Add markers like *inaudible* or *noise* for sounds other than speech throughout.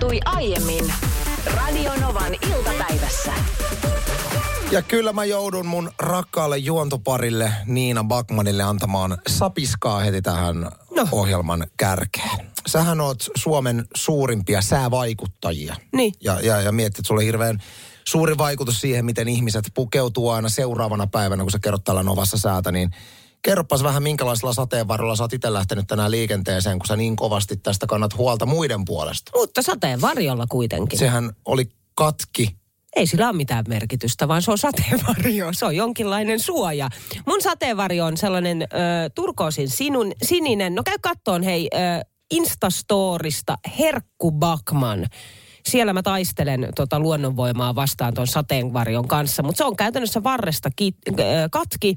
tapahtui aiemmin Radionovan iltapäivässä. Ja kyllä mä joudun mun rakkaalle juontoparille Niina Bakmanille antamaan sapiskaa heti tähän no. ohjelman kärkeen. Sähän oot Suomen suurimpia säävaikuttajia. Niin. Ja, ja, ja mietit, että sulla on hirveän suuri vaikutus siihen, miten ihmiset pukeutuu aina seuraavana päivänä, kun sä kerrot tällä Novassa säätä, niin kerropas vähän, minkälaisella sateenvarjolla sä oot itse lähtenyt tänään liikenteeseen, kun sä niin kovasti tästä kannat huolta muiden puolesta. Mutta sateenvarjolla kuitenkin. Sehän oli katki ei sillä ole mitään merkitystä, vaan se on sateenvarjo. Se on jonkinlainen suoja. Mun sateenvarjo on sellainen ö, turkoosin sinun, sininen. No käy kattoon hei ö, Instastorista Herkku Bakman siellä mä taistelen tota luonnonvoimaa vastaan tuon sateenvarjon kanssa. Mutta se on käytännössä varresta ki, äh, katki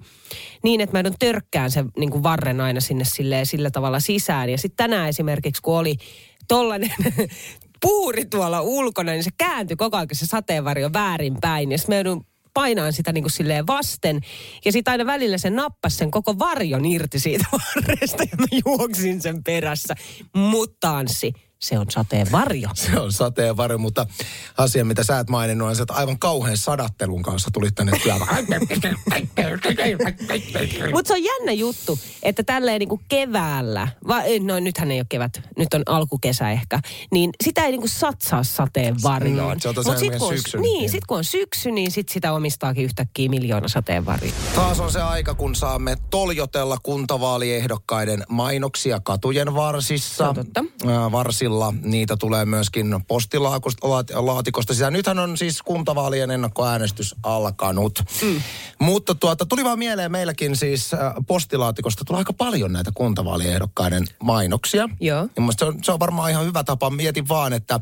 niin, että mä joudun törkkään sen niin kuin varren aina sinne silleen, sillä tavalla sisään. Ja sitten tänään esimerkiksi, kun oli tollainen *laughs* puuri tuolla ulkona, niin se kääntyi koko ajan se sateenvarjo väärinpäin. Ja sitten mä painaan sitä niin kuin silleen vasten. Ja sitten aina välillä se nappasi sen koko varjon irti siitä *laughs* varresta ja mä juoksin sen perässä. Mutta Anssi, se on sateenvarjo. *laughs* Se on sateenvarjo, mutta asia, mitä sä et maininnut, on se, että aivan kauhean sadattelun kanssa tulit tänne työmään. *laughs* mutta se on jännä juttu, että tälleen niin kuin keväällä, va, no nythän ei ole kevät, nyt on alkukesä ehkä, niin sitä ei niin kuin satsaa sateenvarjoon. Mm, se on sit, kun on, syksy. Niin, niin. sit kun on syksy, niin sit sitä omistaakin yhtäkkiä miljoona sateenvarjoa. Taas on se aika, kun saamme toljotella kuntavaaliehdokkaiden mainoksia katujen varsissa. Varsilla Torilla. Niitä tulee myöskin postilaatikosta sisään. Nythän on siis kuntavaalien ennakkoäänestys alkanut. Mm. Mutta tuota, tuli vaan mieleen meilläkin siis äh, postilaatikosta tulee aika paljon näitä kuntavaaliehdokkaiden mainoksia. Joo. Ja se, on, se on varmaan ihan hyvä tapa. Mietin vaan, että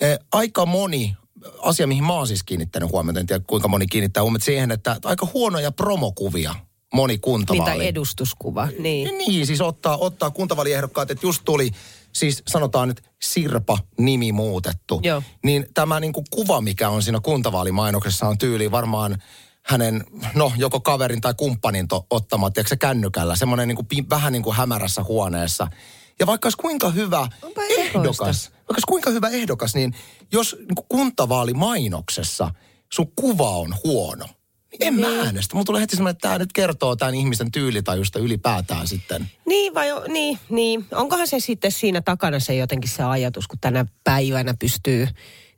eh, aika moni asia, mihin mä oon siis kiinnittänyt huomiota, en tiedä kuinka moni kiinnittää huomiota siihen, että aika huonoja promokuvia moni kuntavaali. Niin, edustuskuva, niin. Niin, siis ottaa, ottaa kuntavaaliehdokkaat, että just tuli siis sanotaan nyt Sirpa-nimi muutettu. Joo. Niin tämä niin kuin kuva, mikä on siinä kuntavaalimainoksessa on tyyli varmaan hänen, no joko kaverin tai kumppanin to, ottama, tiedätkö se kännykällä, semmoinen niin kuin, vähän niin kuin hämärässä huoneessa. Ja vaikka olisi kuinka hyvä Onpa ehdokas, vaikka olisi kuinka hyvä ehdokas, niin jos niin kuntavaalimainoksessa sun kuva on huono, en mä niin. äänestä. Mulla tulee heti semmoinen, että tämä nyt kertoo tämän ihmisen tyylitajusta ylipäätään sitten. Niin vai, niin, niin. Onkohan se sitten siinä takana se jotenkin se ajatus, kun tänä päivänä pystyy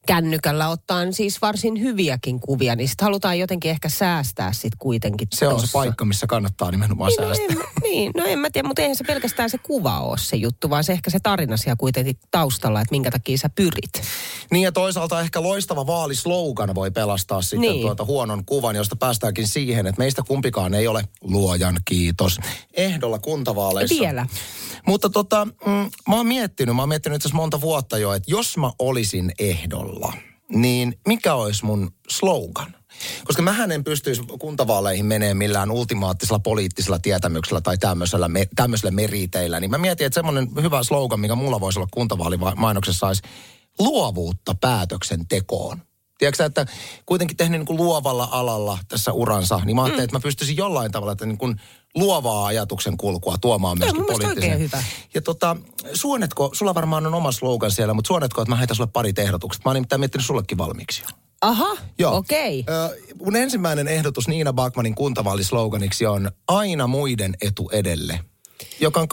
kännykällä ottaa siis varsin hyviäkin kuvia, niin sitten halutaan jotenkin ehkä säästää sitten kuitenkin Se tossa. on se paikka, missä kannattaa nimenomaan niin, säästää. No en, niin, no en mä tiedä, mutta eihän se pelkästään se kuva ole se juttu, vaan se ehkä se tarina siellä kuitenkin taustalla, että minkä takia sä pyrit. Niin ja toisaalta ehkä loistava vaalislogan voi pelastaa sitten niin. tuota huonon kuvan, josta päästäänkin siihen, että meistä kumpikaan ei ole luojan kiitos ehdolla kuntavaaleissa. Vielä. Mutta tota, mm, mä oon miettinyt, mä oon miettinyt itse monta vuotta jo, että jos mä olisin ehdolla, niin mikä olisi mun slogan? Koska mä en pystyisi kuntavaaleihin menee millään ultimaattisella poliittisella tietämyksellä tai tämmöisellä, me, tämmöisellä meriteillä. Niin mä mietin, että semmoinen hyvä slogan, mikä mulla voisi olla kuntavaalimainoksessa, olisi luovuutta päätöksentekoon tiedätkö että kuitenkin tehnyt niin kuin luovalla alalla tässä uransa, niin mä ajattelin, mm. että mä pystyisin jollain tavalla että niin kuin luovaa ajatuksen kulkua tuomaan myöskin poliittisen. hyvä. Ja tota, suonetko, sulla varmaan on oma slogan siellä, mutta suonetko, että mä heitän sulle pari ehdotukset. Mä oon nimittäin miettinyt sullekin valmiiksi jo. Aha, Joo. okei. Okay. mun ensimmäinen ehdotus Niina Bakmanin kuntavaalisloganiksi on aina muiden etu edelle joka on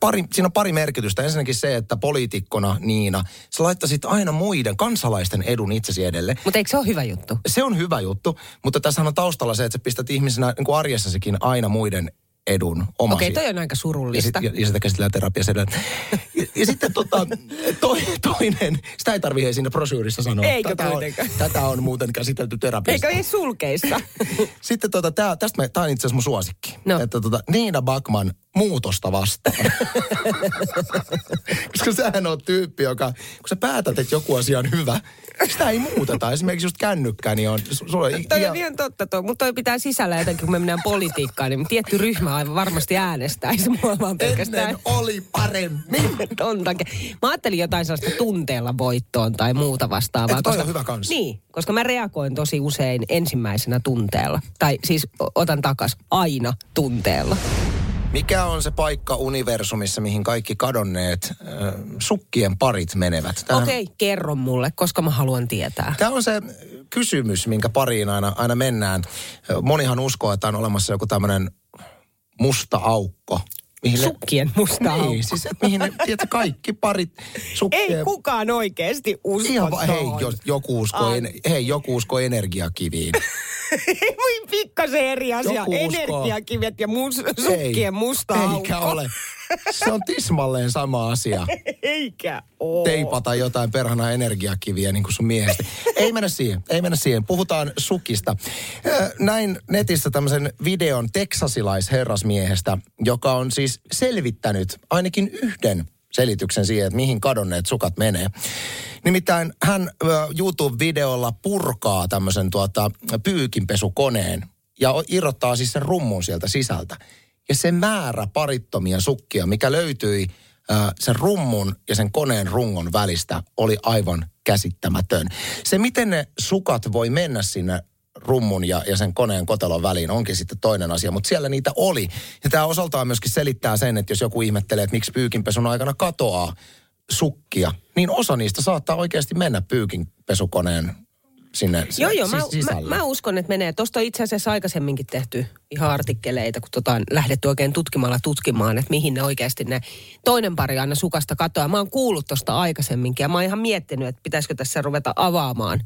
pari, siinä on pari merkitystä. Ensinnäkin se, että poliitikkona Niina, sä laittaisit aina muiden kansalaisten edun itsesi edelle. Mutta eikö se ole hyvä juttu? Se on hyvä juttu, mutta tässä on taustalla se, että sä pistät ihmisenä niin kuin arjessasikin aina muiden edun omasi. Okei, okay, toi on aika surullista. Ja, sit, ja, ja sitä käsitellään terapiassa ja, ja sitten tota, to, toinen, sitä ei tarvitse siinä brosyyrissa sanoa. Eikö tätä on, tätä on muuten käsitelty terapiassa. Eikö ei sulkeissa? *laughs* sitten tota, tää, tästä me, tää on itse asiassa mun suosikki. No. Että tota, Niina Bakman muutosta vastaan. *laughs* Koska sähän on tyyppi, joka, kun sä päätät, että joku asia on hyvä, sitä ei muuteta. Esimerkiksi just kännykkää, niin on... Sulla on toi on ihan totta tuo, mutta toi pitää sisällä jotenkin, kun me mennään politiikkaan, niin tietty ryhmä aivan varmasti äänestää. Se mua vaan pelkästään... Ennen oli paremmin. *laughs* Mä ajattelin jotain sellaista tunteella voittoon tai muuta vastaavaa. Eikö toi koska, on hyvä kans? Niin, koska mä reagoin tosi usein ensimmäisenä tunteella. Tai siis otan takas aina tunteella. Mikä on se paikka universumissa, mihin kaikki kadonneet äh, sukkien parit menevät? Tämähän- Okei, okay, kerro mulle, koska mä haluan tietää. Tämä on se kysymys, minkä pariin aina, aina mennään. Monihan uskoo, että on olemassa joku tämmöinen musta aukko. Mihin ne- Sukkien musta Niin, aukko. siis mihin ne, tiedätkö, kaikki parit sukkien... Ei kukaan oikeasti usko Ihan va- hei, jos joku uskoo, Ai. en, hei, joku uskoo energiakiviin. *laughs* Voi pikkasen eri asia. Energiakivet ja mus, sukkien musta Eikä aukko. ole. Se on tismalleen sama asia. Eikä oo. Teipata jotain perhana energiakiviä niin kuin sun miehestä. Ei mennä siihen, ei mennä siihen. Puhutaan sukista. Näin netissä tämmöisen videon teksasilaisherrasmiehestä, joka on siis selvittänyt ainakin yhden selityksen siihen, että mihin kadonneet sukat menee. Nimittäin hän YouTube-videolla purkaa tämmöisen tuota, pyykinpesukoneen ja irrottaa siis sen rummun sieltä sisältä. Ja se määrä parittomia sukkia, mikä löytyi sen rummun ja sen koneen rungon välistä, oli aivan käsittämätön. Se, miten ne sukat voi mennä sinne rummun ja, ja sen koneen kotelon väliin onkin sitten toinen asia, mutta siellä niitä oli. Ja tämä osaltaan myöskin selittää sen, että jos joku ihmettelee, että miksi pyykinpesun aikana katoaa sukkia, niin osa niistä saattaa oikeasti mennä pyykinpesukoneen sinne Joo, joo, mä, sisälle. mä, mä uskon, että menee. Tuosta on itse asiassa aikaisemminkin tehty ihan artikkeleita, kun tota on lähdetty oikein tutkimalla tutkimaan, että mihin ne oikeasti ne toinen pari aina sukasta katoaa. Mä oon kuullut tuosta aikaisemminkin ja mä oon ihan miettinyt, että pitäisikö tässä ruveta avaamaan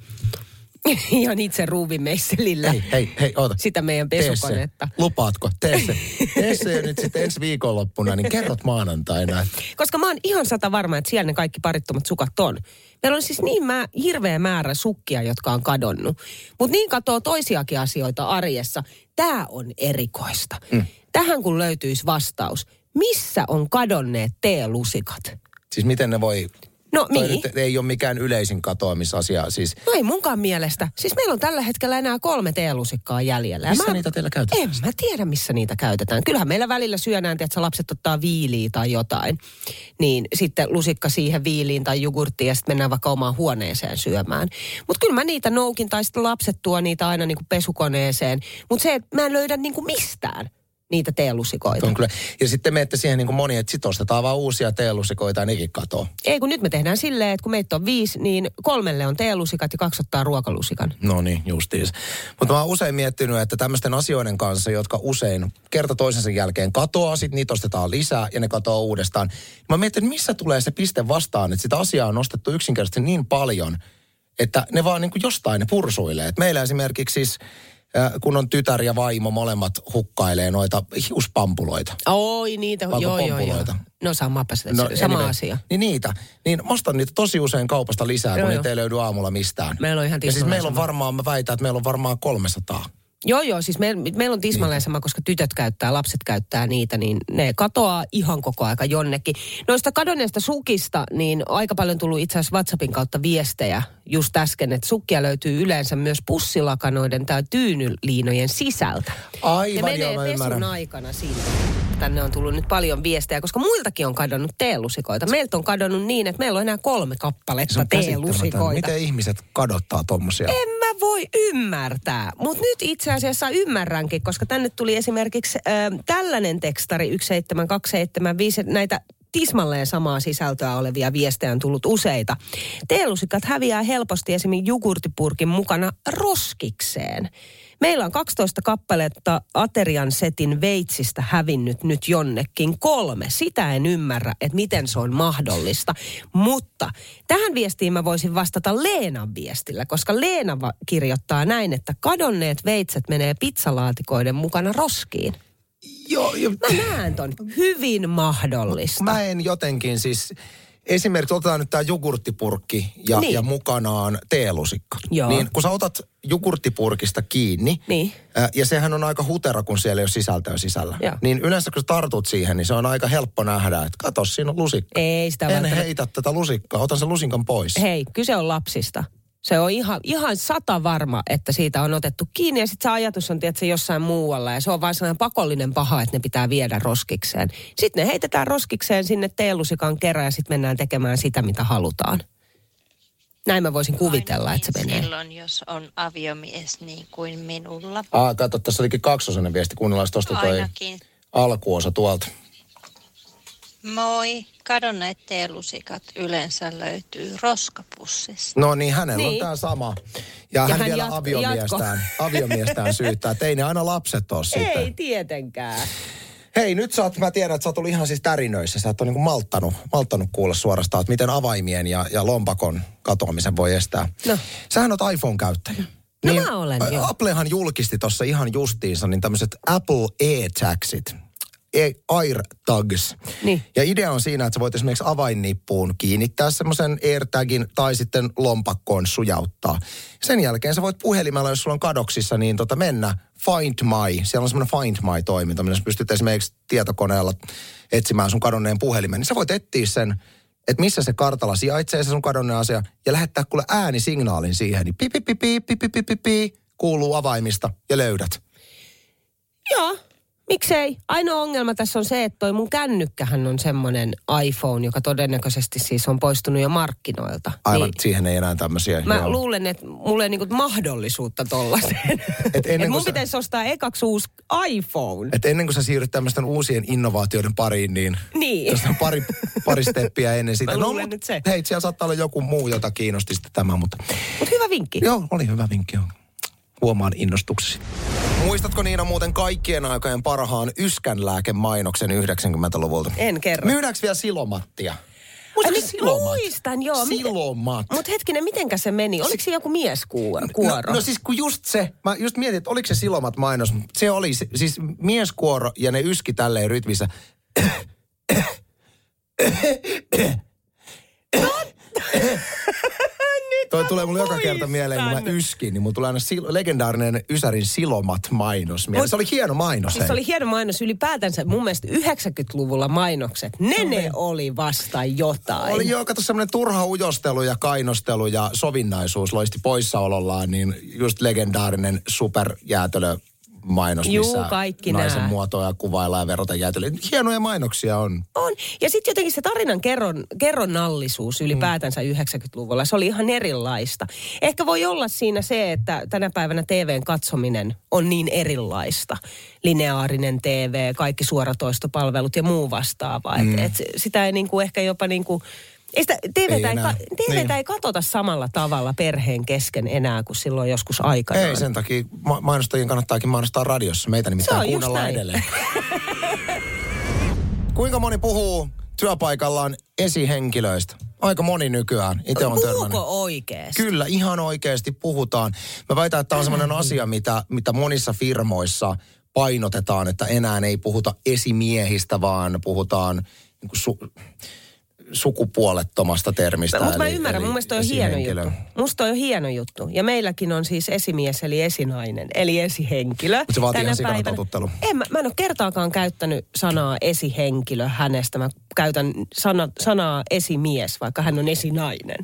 *laughs* ihan itse ruuvimeisselillä Hei, hei, hei, oota. sitä meidän pesukonetta. Lupaatko? Tee se. Tee se nyt sitten ensi viikonloppuna, niin kerrot maanantaina. Koska mä oon ihan sata varma, että siellä ne kaikki parittomat sukat on. Meillä on siis niin mä, hirveä määrä sukkia, jotka on kadonnut. Mutta niin katoo toisiakin asioita arjessa. Tämä on erikoista. Mm. Tähän kun löytyisi vastaus. Missä on kadonneet teelusikat? Siis miten ne voi... No Toi niin. nyt ei ole mikään yleisin katoamisasia. Siis No ei munkaan mielestä. Siis meillä on tällä hetkellä enää kolme teelusikkaa jäljellä. Ja missä niitä teillä käytetään? En mä tiedä, missä niitä käytetään. Kyllähän meillä välillä syönään, että lapset ottaa viiliä tai jotain. Niin sitten lusikka siihen viiliin tai jogurttiin ja sitten mennään vaikka omaan huoneeseen syömään. Mutta kyllä mä niitä noukin tai sitten lapset tuo niitä aina niinku pesukoneeseen. Mutta se, että mä en löydä niinku mistään niitä teelusikoita. On kyllä. Ja sitten menette siihen niin kuin moni, että sit ostetaan vaan uusia teelusikoita ja nekin katoo. Ei kun nyt me tehdään silleen, että kun meitä on viisi, niin kolmelle on teelusikat ja kaksi ottaa ruokalusikan. No niin, justiis. Mutta mä oon usein miettinyt, että tämmöisten asioiden kanssa, jotka usein kerta toisensa jälkeen katoaa, sit niitä ostetaan lisää ja ne katoaa uudestaan. Mä mietin, että missä tulee se piste vastaan, että sitä asiaa on nostettu yksinkertaisesti niin paljon, että ne vaan niin kuin jostain ne pursuilee. Et meillä esimerkiksi siis, kun on tytär ja vaimo, molemmat hukkailee noita hiuspampuloita. Oi niitä, joo joo joo. No samapa, no, sama anyway. asia. Niin niitä. Niin mä ostan niitä tosi usein kaupasta lisää, Joo, kun joo. niitä ei löydy aamulla mistään. Meillä on ihan ja siis meillä on varmaan, mä väitän, että meillä on varmaan 300. Joo, joo, siis meillä meil on Niin. tismalleen sama, koska tytöt käyttää, lapset käyttää niitä, niin ne katoaa ihan koko aika jonnekin. Noista kadonneista sukista, niin aika paljon tullut itse asiassa WhatsAppin kautta viestejä just äsken, että sukkia löytyy yleensä myös pussilakanoiden tai tyynyliinojen sisältä. ne Aivan menee joo, pesun ymmärrän. aikana sinne. Tänne on tullut nyt paljon viestejä, koska muiltakin on kadonnut teelusikoita. Meiltä on kadonnut niin, että meillä on enää kolme kappaletta teelusikoita. Miten ihmiset kadottaa tommosia? En voi ymmärtää, mutta nyt itse asiassa ymmärränkin, koska tänne tuli esimerkiksi äh, tällainen tekstari 17275, että näitä tismalleen samaa sisältöä olevia viestejä on tullut useita. Teelusikat häviää helposti esimerkiksi jogurtipurkin mukana roskikseen. Meillä on 12 kappaletta aterian setin veitsistä hävinnyt nyt jonnekin kolme. Sitä en ymmärrä, että miten se on mahdollista. Mutta tähän viestiin mä voisin vastata Leenan viestillä, koska Leena va- kirjoittaa näin, että kadonneet veitset menee pizzalaatikoiden mukana roskiin. Joo, jo. Mä näen ton hyvin mahdollista. Mä en jotenkin siis... Esimerkiksi otetaan nyt tämä jogurttipurkki ja, Niin. ja mukanaan teelusikka. Joo. Niin kun sä otat jogurttipurkista kiinni, Niin. ä, ja sehän on aika hutera, kun siellä ei ole sisältöä sisällä. Joo. Niin yleensä kun sä tartut siihen, niin se on aika helppo nähdä, että kato, siinä on lusikka. Ei sitä En välttämättä- heitä tätä lusikkaa, otan sen lusinkan pois. Hei, kyse on lapsista. Se on ihan, ihan sata varma, että siitä on otettu kiinni ja sitten se ajatus on tietysti jossain muualla ja se on vain sellainen pakollinen paha, että ne pitää viedä roskikseen. Sitten ne heitetään roskikseen sinne teelusikan kerran ja sitten mennään tekemään sitä, mitä halutaan. Näin mä voisin kuvitella, että se Ainakin menee. silloin, jos on aviomies niin kuin minulla. Aa, kato, tässä olikin kaksosainen viesti, kuunnellaan tosta toi. Ainakin. alkuosa tuolta. Moi. Kadonneet teelusikat yleensä löytyy roskapussista. No niin, hänellä niin. Niin. on tämä sama. Ja, Ja hän, hän vielä jatko- aviomiestään, aviomiestään syyttää, että ei ne aina lapset ole sitten. Ei tietenkään. Hei, nyt sä oot, mä tiedän, että sä oot ollut ihan siis tärinöissä. Sä et ole niin malttanut, malttanut kuulla suorastaan, että miten avaimien ja, ja lompakon katoamisen voi estää. No. Sähän oot iPhone-käyttäjä. No mä olen, ä. Applehan julkisti tuossa ihan justiinsa niin tämmöiset Apple AirTagsit. E, AirTags. Niin. Ja idea on siinä, että sä voit esimerkiksi avainnippuun kiinnittää semmoisen AirTagin tai sitten lompakkoon sujauttaa. Sen jälkeen sä voit puhelimella, jos sulla on kadoksissa, niin tota mennä Find My. Siellä on semmoinen Find My-toiminta, missä pystyt esimerkiksi tietokoneella etsimään sun kadonneen puhelimen. Niin sä voit etsiä sen että missä se kartalla sijaitsee se sun kadonneen asia, ja lähettää kuule äänisignaalin siihen, niin pipi pipi pipi pipi pipi kuuluu avaimista ja löydät. Joo, miksei. Ainoa ongelma tässä on se, että toi mun kännykkähän on semmoinen iPhone, joka todennäköisesti siis on poistunut jo markkinoilta. Aivan, Niin siihen ei enää tämmöisiä. Mä joo. luulen, että mulla ei niinku mahdollisuutta tollaiseen. Et ennen *laughs* Et mun sä- pitäisi ostaa ekaksi uusi iPhone. Et ennen kuin sä siirryt tämmöisten uusien innovaatioiden pariin, niin Niin. Tuossa on pari, pari steppiä ennen *laughs* sitä. Mä luulen mut se. Hei, siellä saattaa olla joku muu, jota kiinnosti sitten tämä, mutta Mutta hyvä vinkki. joo, oli hyvä vinkki. Joo. Huomaan innostuksesi. Muistatko Niina muuten kaikkien aikojen parhaan yskänlääkemainoksen 90-luvulta? En kerro. Myydäänkö vielä silomattia? Ai Muistatko niin, silomat? Muistan, joo. Miten- Silomat. Mutta hetkinen, mitenkä se meni? Oliko se joku mieskuoro? No, no siis kun just se, mä just mietin, että oliko se silomat mainos. Se oli se- siis mieskuoro ja ne yski tälleen rytmissä. *coughs* Toi tulee mulle joka kerta mieleen, kun mä yskin, niin mulla tulee aina sil- legendaarinen Ysärin Silomat-mainos mieleen. Mut- Se oli hieno mainos. Siis se oli hieno mainos ylipäätänsä. Mun mielestä 90-luvulla mainokset, ne ne oli vasta jotain. Oli joo, kato semmoinen turha ujostelu ja kainostelu ja sovinnaisuus loisti poissaolollaan, niin just legendaarinen superjäätelö mainos, Juu, missä kaikki naisen nää. muotoja kuvaillaan ja verota jäätelöä. Hienoja mainoksia on. On. Ja sitten jotenkin se tarinan kerron, kerronnallisuus ylipäätänsä 90-luvulla, se oli ihan erilaista. Ehkä voi olla siinä se, että tänä päivänä TVn katsominen on niin erilaista. Lineaarinen TV, kaikki suoratoistopalvelut ja muu vastaava. Mm. Et, et sitä ei niinku ehkä jopa niinku... Ei sitä, TVtä, Ei ei, enää. ka- TVtä Niin. ei katsota samalla tavalla perheen kesken enää kuin silloin joskus aikanaan. Ei, sen takia ma- mainostajien kannattaakin mainostaa radiossa. Meitä nimittäin kuunnellaan edelleen. *laughs* Kuinka moni puhuu työpaikallaan esihenkilöistä? Aika moni nykyään. Itse on törmännyt. Oikeasti? Kyllä, ihan oikeasti puhutaan. Mä väitän, että tämä on sellainen asia, mitä, mitä monissa firmoissa painotetaan, että enää ei puhuta esimiehistä, vaan puhutaan niin kuin su, sukupuolettomasta termistä. Mutta mä ymmärrän, eli mun mielestä on hieno juttu. Musta on hieno juttu. Ja meilläkin on siis esimies eli esinainen, eli esihenkilö. Mut se vaatii Tänä ihan päivänä- totuttelu. En, mä, mä en ole kertaakaan käyttänyt sanaa esihenkilö hänestä. Mä käytän sana, sanaa esimies, vaikka hän on esinainen.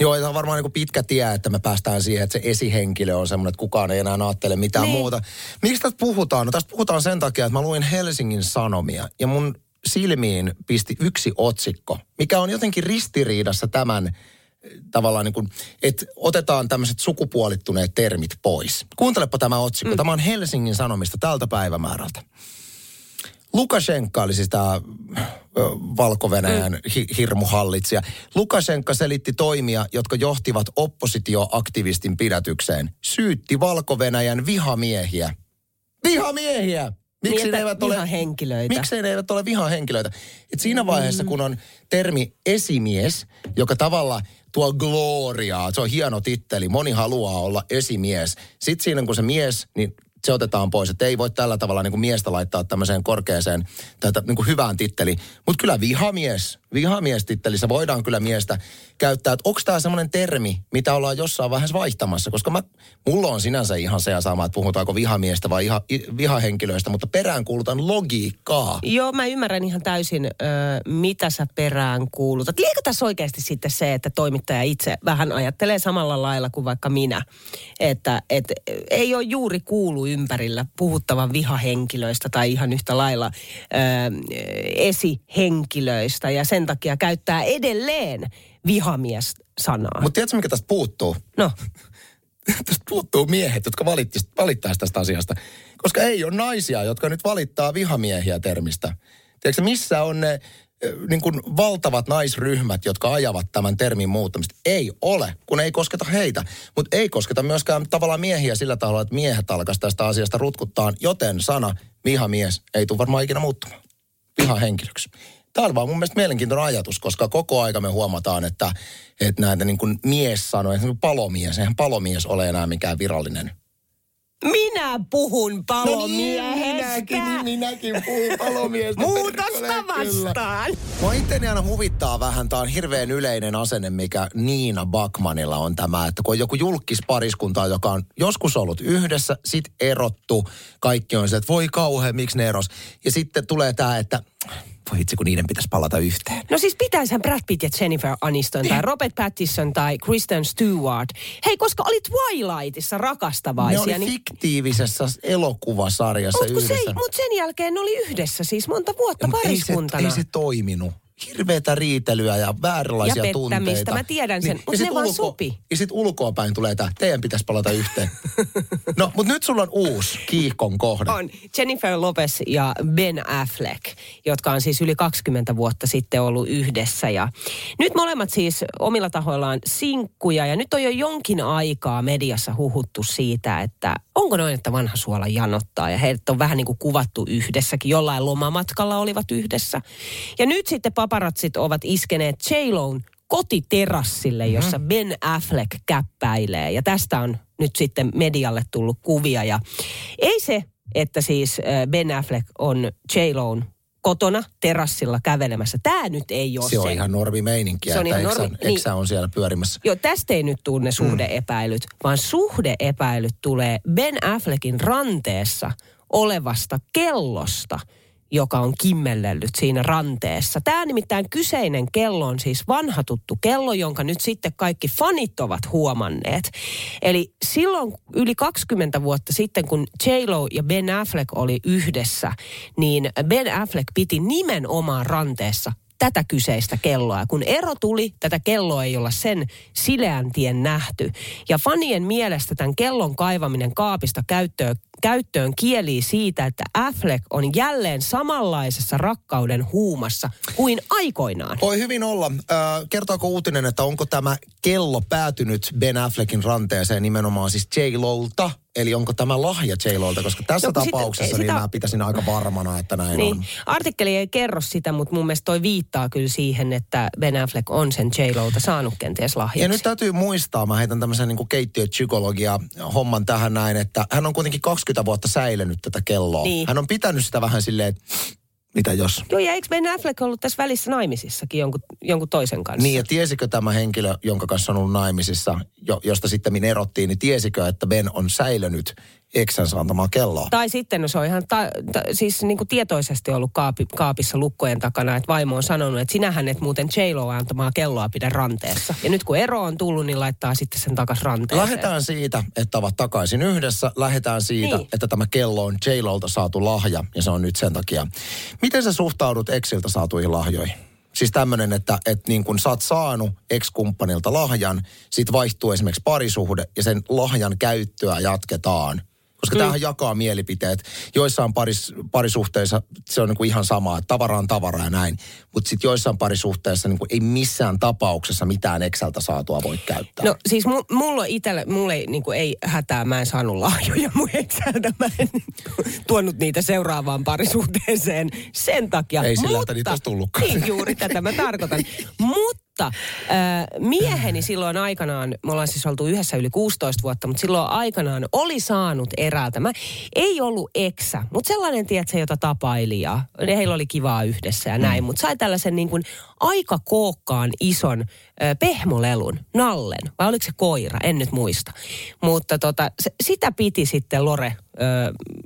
Joo, ja tämä on varmaan niin kuin pitkä tie, että me päästään siihen, että se esihenkilö on semmoinen, että kukaan ei enää ajattele mitään Niin. muuta. Miksi tästä puhutaan? No tästä puhutaan sen takia, että mä luin Helsingin Sanomia ja mun silmiin pisti yksi otsikko, mikä on jotenkin ristiriidassa tämän eh, tavallaan niin kuin, että otetaan tämmöiset sukupuolittuneet termit pois. Kuuntelepa tämä otsikko. Mm. Tämä on Helsingin Sanomista tältä päivämäärältä. Lukashenka oli siis tämä Valko-Venäjän hi- hirmuhallitsija. Lukashenka selitti toimia, jotka johtivat oppositioaktivistin pidätykseen. Syytti Valko-Venäjän vihamiehiä. Vihamiehiä! Miksi Niin, ne eivät ole vihahenkilöitä. Miksi ne eivät ole vihahenkilöitä? Et siinä vaiheessa, kun on termi esimies, joka tavalla tuo gloriaa, se on hieno titteli, moni haluaa olla esimies. Sitten siinä, kun se mies, niin se otetaan pois, että ei voi tällä tavalla niin kuin miestä laittaa tämmöiseen korkeaseen tai niin kuin hyvään titteliin. Mutta kyllä vihamies, vihamiestittelissä voidaan kyllä miestä käyttää. Että onko tämä semmoinen termi, mitä ollaan jossain vaiheessa vaihtamassa? Koska mä, mulla on sinänsä ihan se ja sama, että puhutaanko vihamiestä vai iha, vihahenkilöistä, mutta peräänkuulutan logiikkaa. Joo, mä ymmärrän ihan täysin, ö, mitä sä perään kuulutat. Liekö tässä oikeasti sitten se, että toimittaja itse vähän ajattelee samalla lailla kuin vaikka minä? Että et, ei ole juuri kuulu ympärillä puhuttavan vihahenkilöistä tai ihan yhtä lailla ö, esihenkilöistä ja sen takia käyttää edelleen vihamies-sanaa. Mutta tiedätkö, mikä tästä puuttuu? no, *laughs* tästä puuttuu miehet, jotka valittis, valittaisi tästä asiasta. Koska ei ole naisia, jotka nyt valittaa vihamiehiä termistä. Tiedätkö, missä on ne niin kuin valtavat naisryhmät, jotka ajavat tämän termin muuttamista. Ei ole, kun ei kosketa heitä. Mutta ei kosketa myöskään tavallaan miehiä sillä tavalla, että miehet alkaisi tästä asiasta rutkuttaa. Joten sana vihamies ei tule varmaan ikinä muuttumaan. Vihahenkilöksi. Tämä on vaan mun mielestä mielenkiintoinen ajatus, koska koko aika me huomataan, että, että näitä niin kuin mies sanoo, että palomies, eihän palomies ole enää mikään virallinen minä puhun palomiehestä. No niin, minäkin, niin minäkin puhun palomiestä. *laughs* Muutosta vastaan. Mua itteni aina huvittaa vähän, tämä on hirveän yleinen asenne, mikä Niina Bakmanilla on tämä, että kun on joku julkispariskunta, joka on joskus ollut yhdessä, sit erottu, kaikki on se, että voi kauhean, miksi ne eros. Ja sitten tulee tämä, että voi itse, kun niiden pitäisi palata yhteen. No siis pitäisihän Brad Pitt ja Jennifer Aniston tai Robert Pattinson tai Kristen Stewart. Hei, koska oli Twilightissa rakastavaisia. Ne oli niin... fiktiivisessä elokuvasarjassa mut yhdessä. Se, mutta sen jälkeen ne oli yhdessä siis monta vuotta Mut pariskuntana. Ei se, ei se toiminut hirveätä riitelyä ja vääränlaisia ja tunteita. mä tiedän sen, niin, mutta ne vaan ulko, sopi. Ja sitten ulkoapäin tulee tämä, teidän pitäisi palata yhteen. *laughs* no, mutta nyt sulla on uusi kiihkon kohde. On. Jennifer Lopez ja Ben Affleck, jotka on siis yli 20 vuotta sitten ollut yhdessä. Ja nyt molemmat siis omilla tahoillaan sinkkuja ja nyt on jo jonkin aikaa mediassa huhuttu siitä, että onko noin, että vanha suola janottaa ja heidät on vähän niin kuin kuvattu yhdessäkin. Jollain lomamatkalla olivat yhdessä. Ja nyt sitten paparatsit ovat iskeneet j kotiterassille, jossa mm-hmm. Ben Affleck käppäilee. Ja tästä on nyt sitten medialle tullut kuvia. Ja ei se, että siis Ben Affleck on j kotona terassilla kävelemässä. Tämä nyt ei ole se. on ihan normi meininki, se on ihan normi, eksä, niin, eksä on siellä pyörimässä. Joo, tästä ei nyt tule ne mm. suhdeepäilyt, mm. vaan suhdeepäilyt tulee Ben Affleckin ranteessa olevasta kellosta – joka on kimmellellyt siinä ranteessa. Tämä nimittäin kyseinen kello on siis vanha tuttu kello, jonka nyt sitten kaikki fanit ovat huomanneet. Eli silloin yli 20 vuotta sitten, kun J-Lo ja Ben Affleck oli yhdessä, niin Ben Affleck piti nimenomaan ranteessa tätä kyseistä kelloa. Kun ero tuli, tätä kelloa ei olla sen sileän tien nähty. Ja fanien mielestä tämän kellon kaivaminen kaapista käyttöön, käyttöön kielii siitä, että Affleck on jälleen samanlaisessa rakkauden huumassa kuin aikoinaan. Voi hyvin olla. Äh, kertooko uutinen, että onko tämä kello päätynyt Ben Affleckin ranteeseen nimenomaan siis J-Lolta? Eli onko tämä lahja j koska tässä no, tapauksessa sitä, niin sitä, mä pitäisin aika varmana, että näin niin, on. Artikkeli ei kerro sitä, mutta mun mielestä toi viittaa kyllä siihen, että Ben Affleck on sen j saanut kenties lahjaksi. Ja nyt täytyy muistaa, mä heitän tämmöisen niin keittiöpsykologia homman tähän näin, että hän on kuitenkin 20 vuotta säilynyt tätä kelloa. Niin. Hän on pitänyt sitä vähän silleen, että mitä jos? Joo, ja eikö Ben Affleck ollut tässä välissä naimisissakin jonkun, jonkun toisen kanssa? Niin, ja tiesikö tämä henkilö, jonka kanssa on ollut naimisissa, jo, josta sitten erottiin, niin tiesikö, että Ben on säilönyt eksänsä antamaa kelloa. Tai sitten no se on ihan ta, ta, siis niin kuin tietoisesti ollut kaapi, kaapissa lukkojen takana, että vaimo on sanonut, että sinähän et muuten j antamaa kelloa pidä ranteessa. Ja nyt kun ero on tullut, niin laittaa sitten sen takas ranteeseen. Lähdetään siitä, että ovat takaisin yhdessä. Lähdetään siitä, niin. että tämä kello on j saatu lahja ja se on nyt sen takia. Miten sä suhtaudut Exiltä saatuihin lahjoihin? Siis tämmöinen, että, että niin kun sä oot saanut ex-kumppanilta lahjan, sit vaihtuu esimerkiksi parisuhde ja sen lahjan käyttöä jatketaan – koska mm. tämähän jakaa mielipiteet. Joissain paris, parisuhteissa se on niinku ihan sama, että tavara on tavara ja näin. Mutta sitten joissain parisuhteissa niinku ei missään tapauksessa mitään Exceltä saatua voi käyttää. No siis mu- mulla itsellä, mulla ei, niinku, ei hätää, mä en saanut lahjoja mun Exceltä. Mä en tuonut niitä seuraavaan parisuhteeseen sen takia. Ei sillä, että niitä olisi tullutkaan. Niin, juuri tätä mä tarkoitan. Mutta *laughs* mutta äh, mieheni silloin aikanaan, me ollaan siis oltu yhdessä yli 16 vuotta, mutta silloin aikanaan oli saanut eräältä. Mä, ei ollut eksä, mutta sellainen, tiedätkö, jota tapaili ja heillä oli kivaa yhdessä ja näin. Mm. Mutta sai tällaisen niin kuin aika kookkaan ison äh, pehmolelun, nallen. Vai oliko se koira, en nyt muista. Mutta tota, se, sitä piti sitten Lore äh,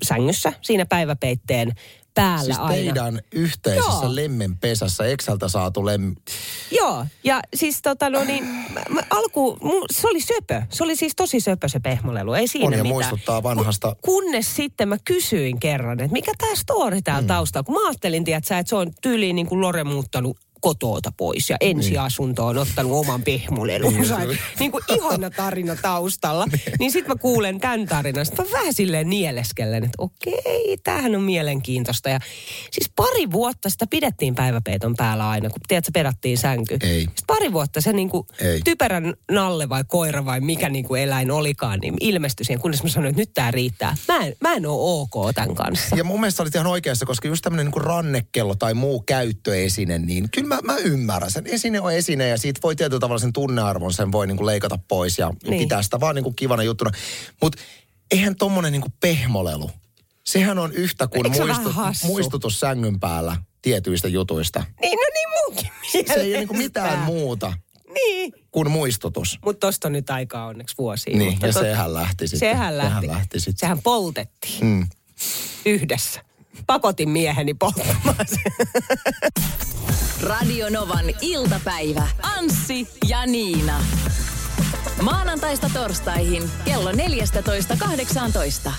sängyssä siinä päiväpeitteen päällä siis aina. teidän yhteisessä Joo. lemmenpesässä Exältä saatu lem... Joo, ja siis tota no niin, mä, mä alku, mun, se oli söpö. Se oli siis tosi söpö se pehmolelu, ei siinä Monia mitään. muistuttaa vanhasta. Kunnes sitten mä kysyin kerran, että mikä tämä story täällä mm. taustalla. Kun mä ajattelin, tiedätkö, että se on tyyliin niin kuin Lore muuttanut kotoota pois ja ensiasunto on ottanut oman pehmolelunsa. Niin, niin kuin ihana tarina taustalla. *laughs* niin sitten mä kuulen tämän tarinan. Sitten mä vähän silleen nieleskellen, että okei, tämähän on mielenkiintoista. Ja siis pari vuotta sitä pidettiin päiväpeiton päällä aina, kun tiedätkö, pedattiin sänky. Ei. Sitten pari vuotta se niin kuin Ei. typerän nalle vai koira vai mikä niin kuin eläin olikaan, niin ilmestyi siihen, kunnes mä sanoin, että nyt tämä riittää. Mä en, mä en ole ok tämän kanssa. Ja mun mielestä olit ihan oikeassa, koska just tämmöinen niin rannekello tai muu käyttöesine, niin kyllä mä, mä ymmärrän. Sen esine on esine ja siitä voi tietyllä tavalla sen tunnearvon, sen voi niin kuin leikata pois ja Niin. pitää sitä vaan niin kuin kivana juttuna. Mutta eihän tommonen niin kuin pehmolelu, sehän on yhtä kuin Eikö se ole vähän muistu, hassu? muistutus sängyn päällä tietyistä jutuista. Niin, no niin munkin Se ei ole niin mielestä. mitään muuta Niin. kuin muistutus. Mutta tosta on nyt aikaa onneksi vuosia. Niin, mutta ja tot- sehän lähti sitten. Sehän lähti. Sehän lähti sitten. Sehän poltettiin Mm. yhdessä. Pakotin mieheni polttamaan sen. Radio Novan iltapäivä. Anssi ja Niina. Maanantaista torstaihin kello 14.18.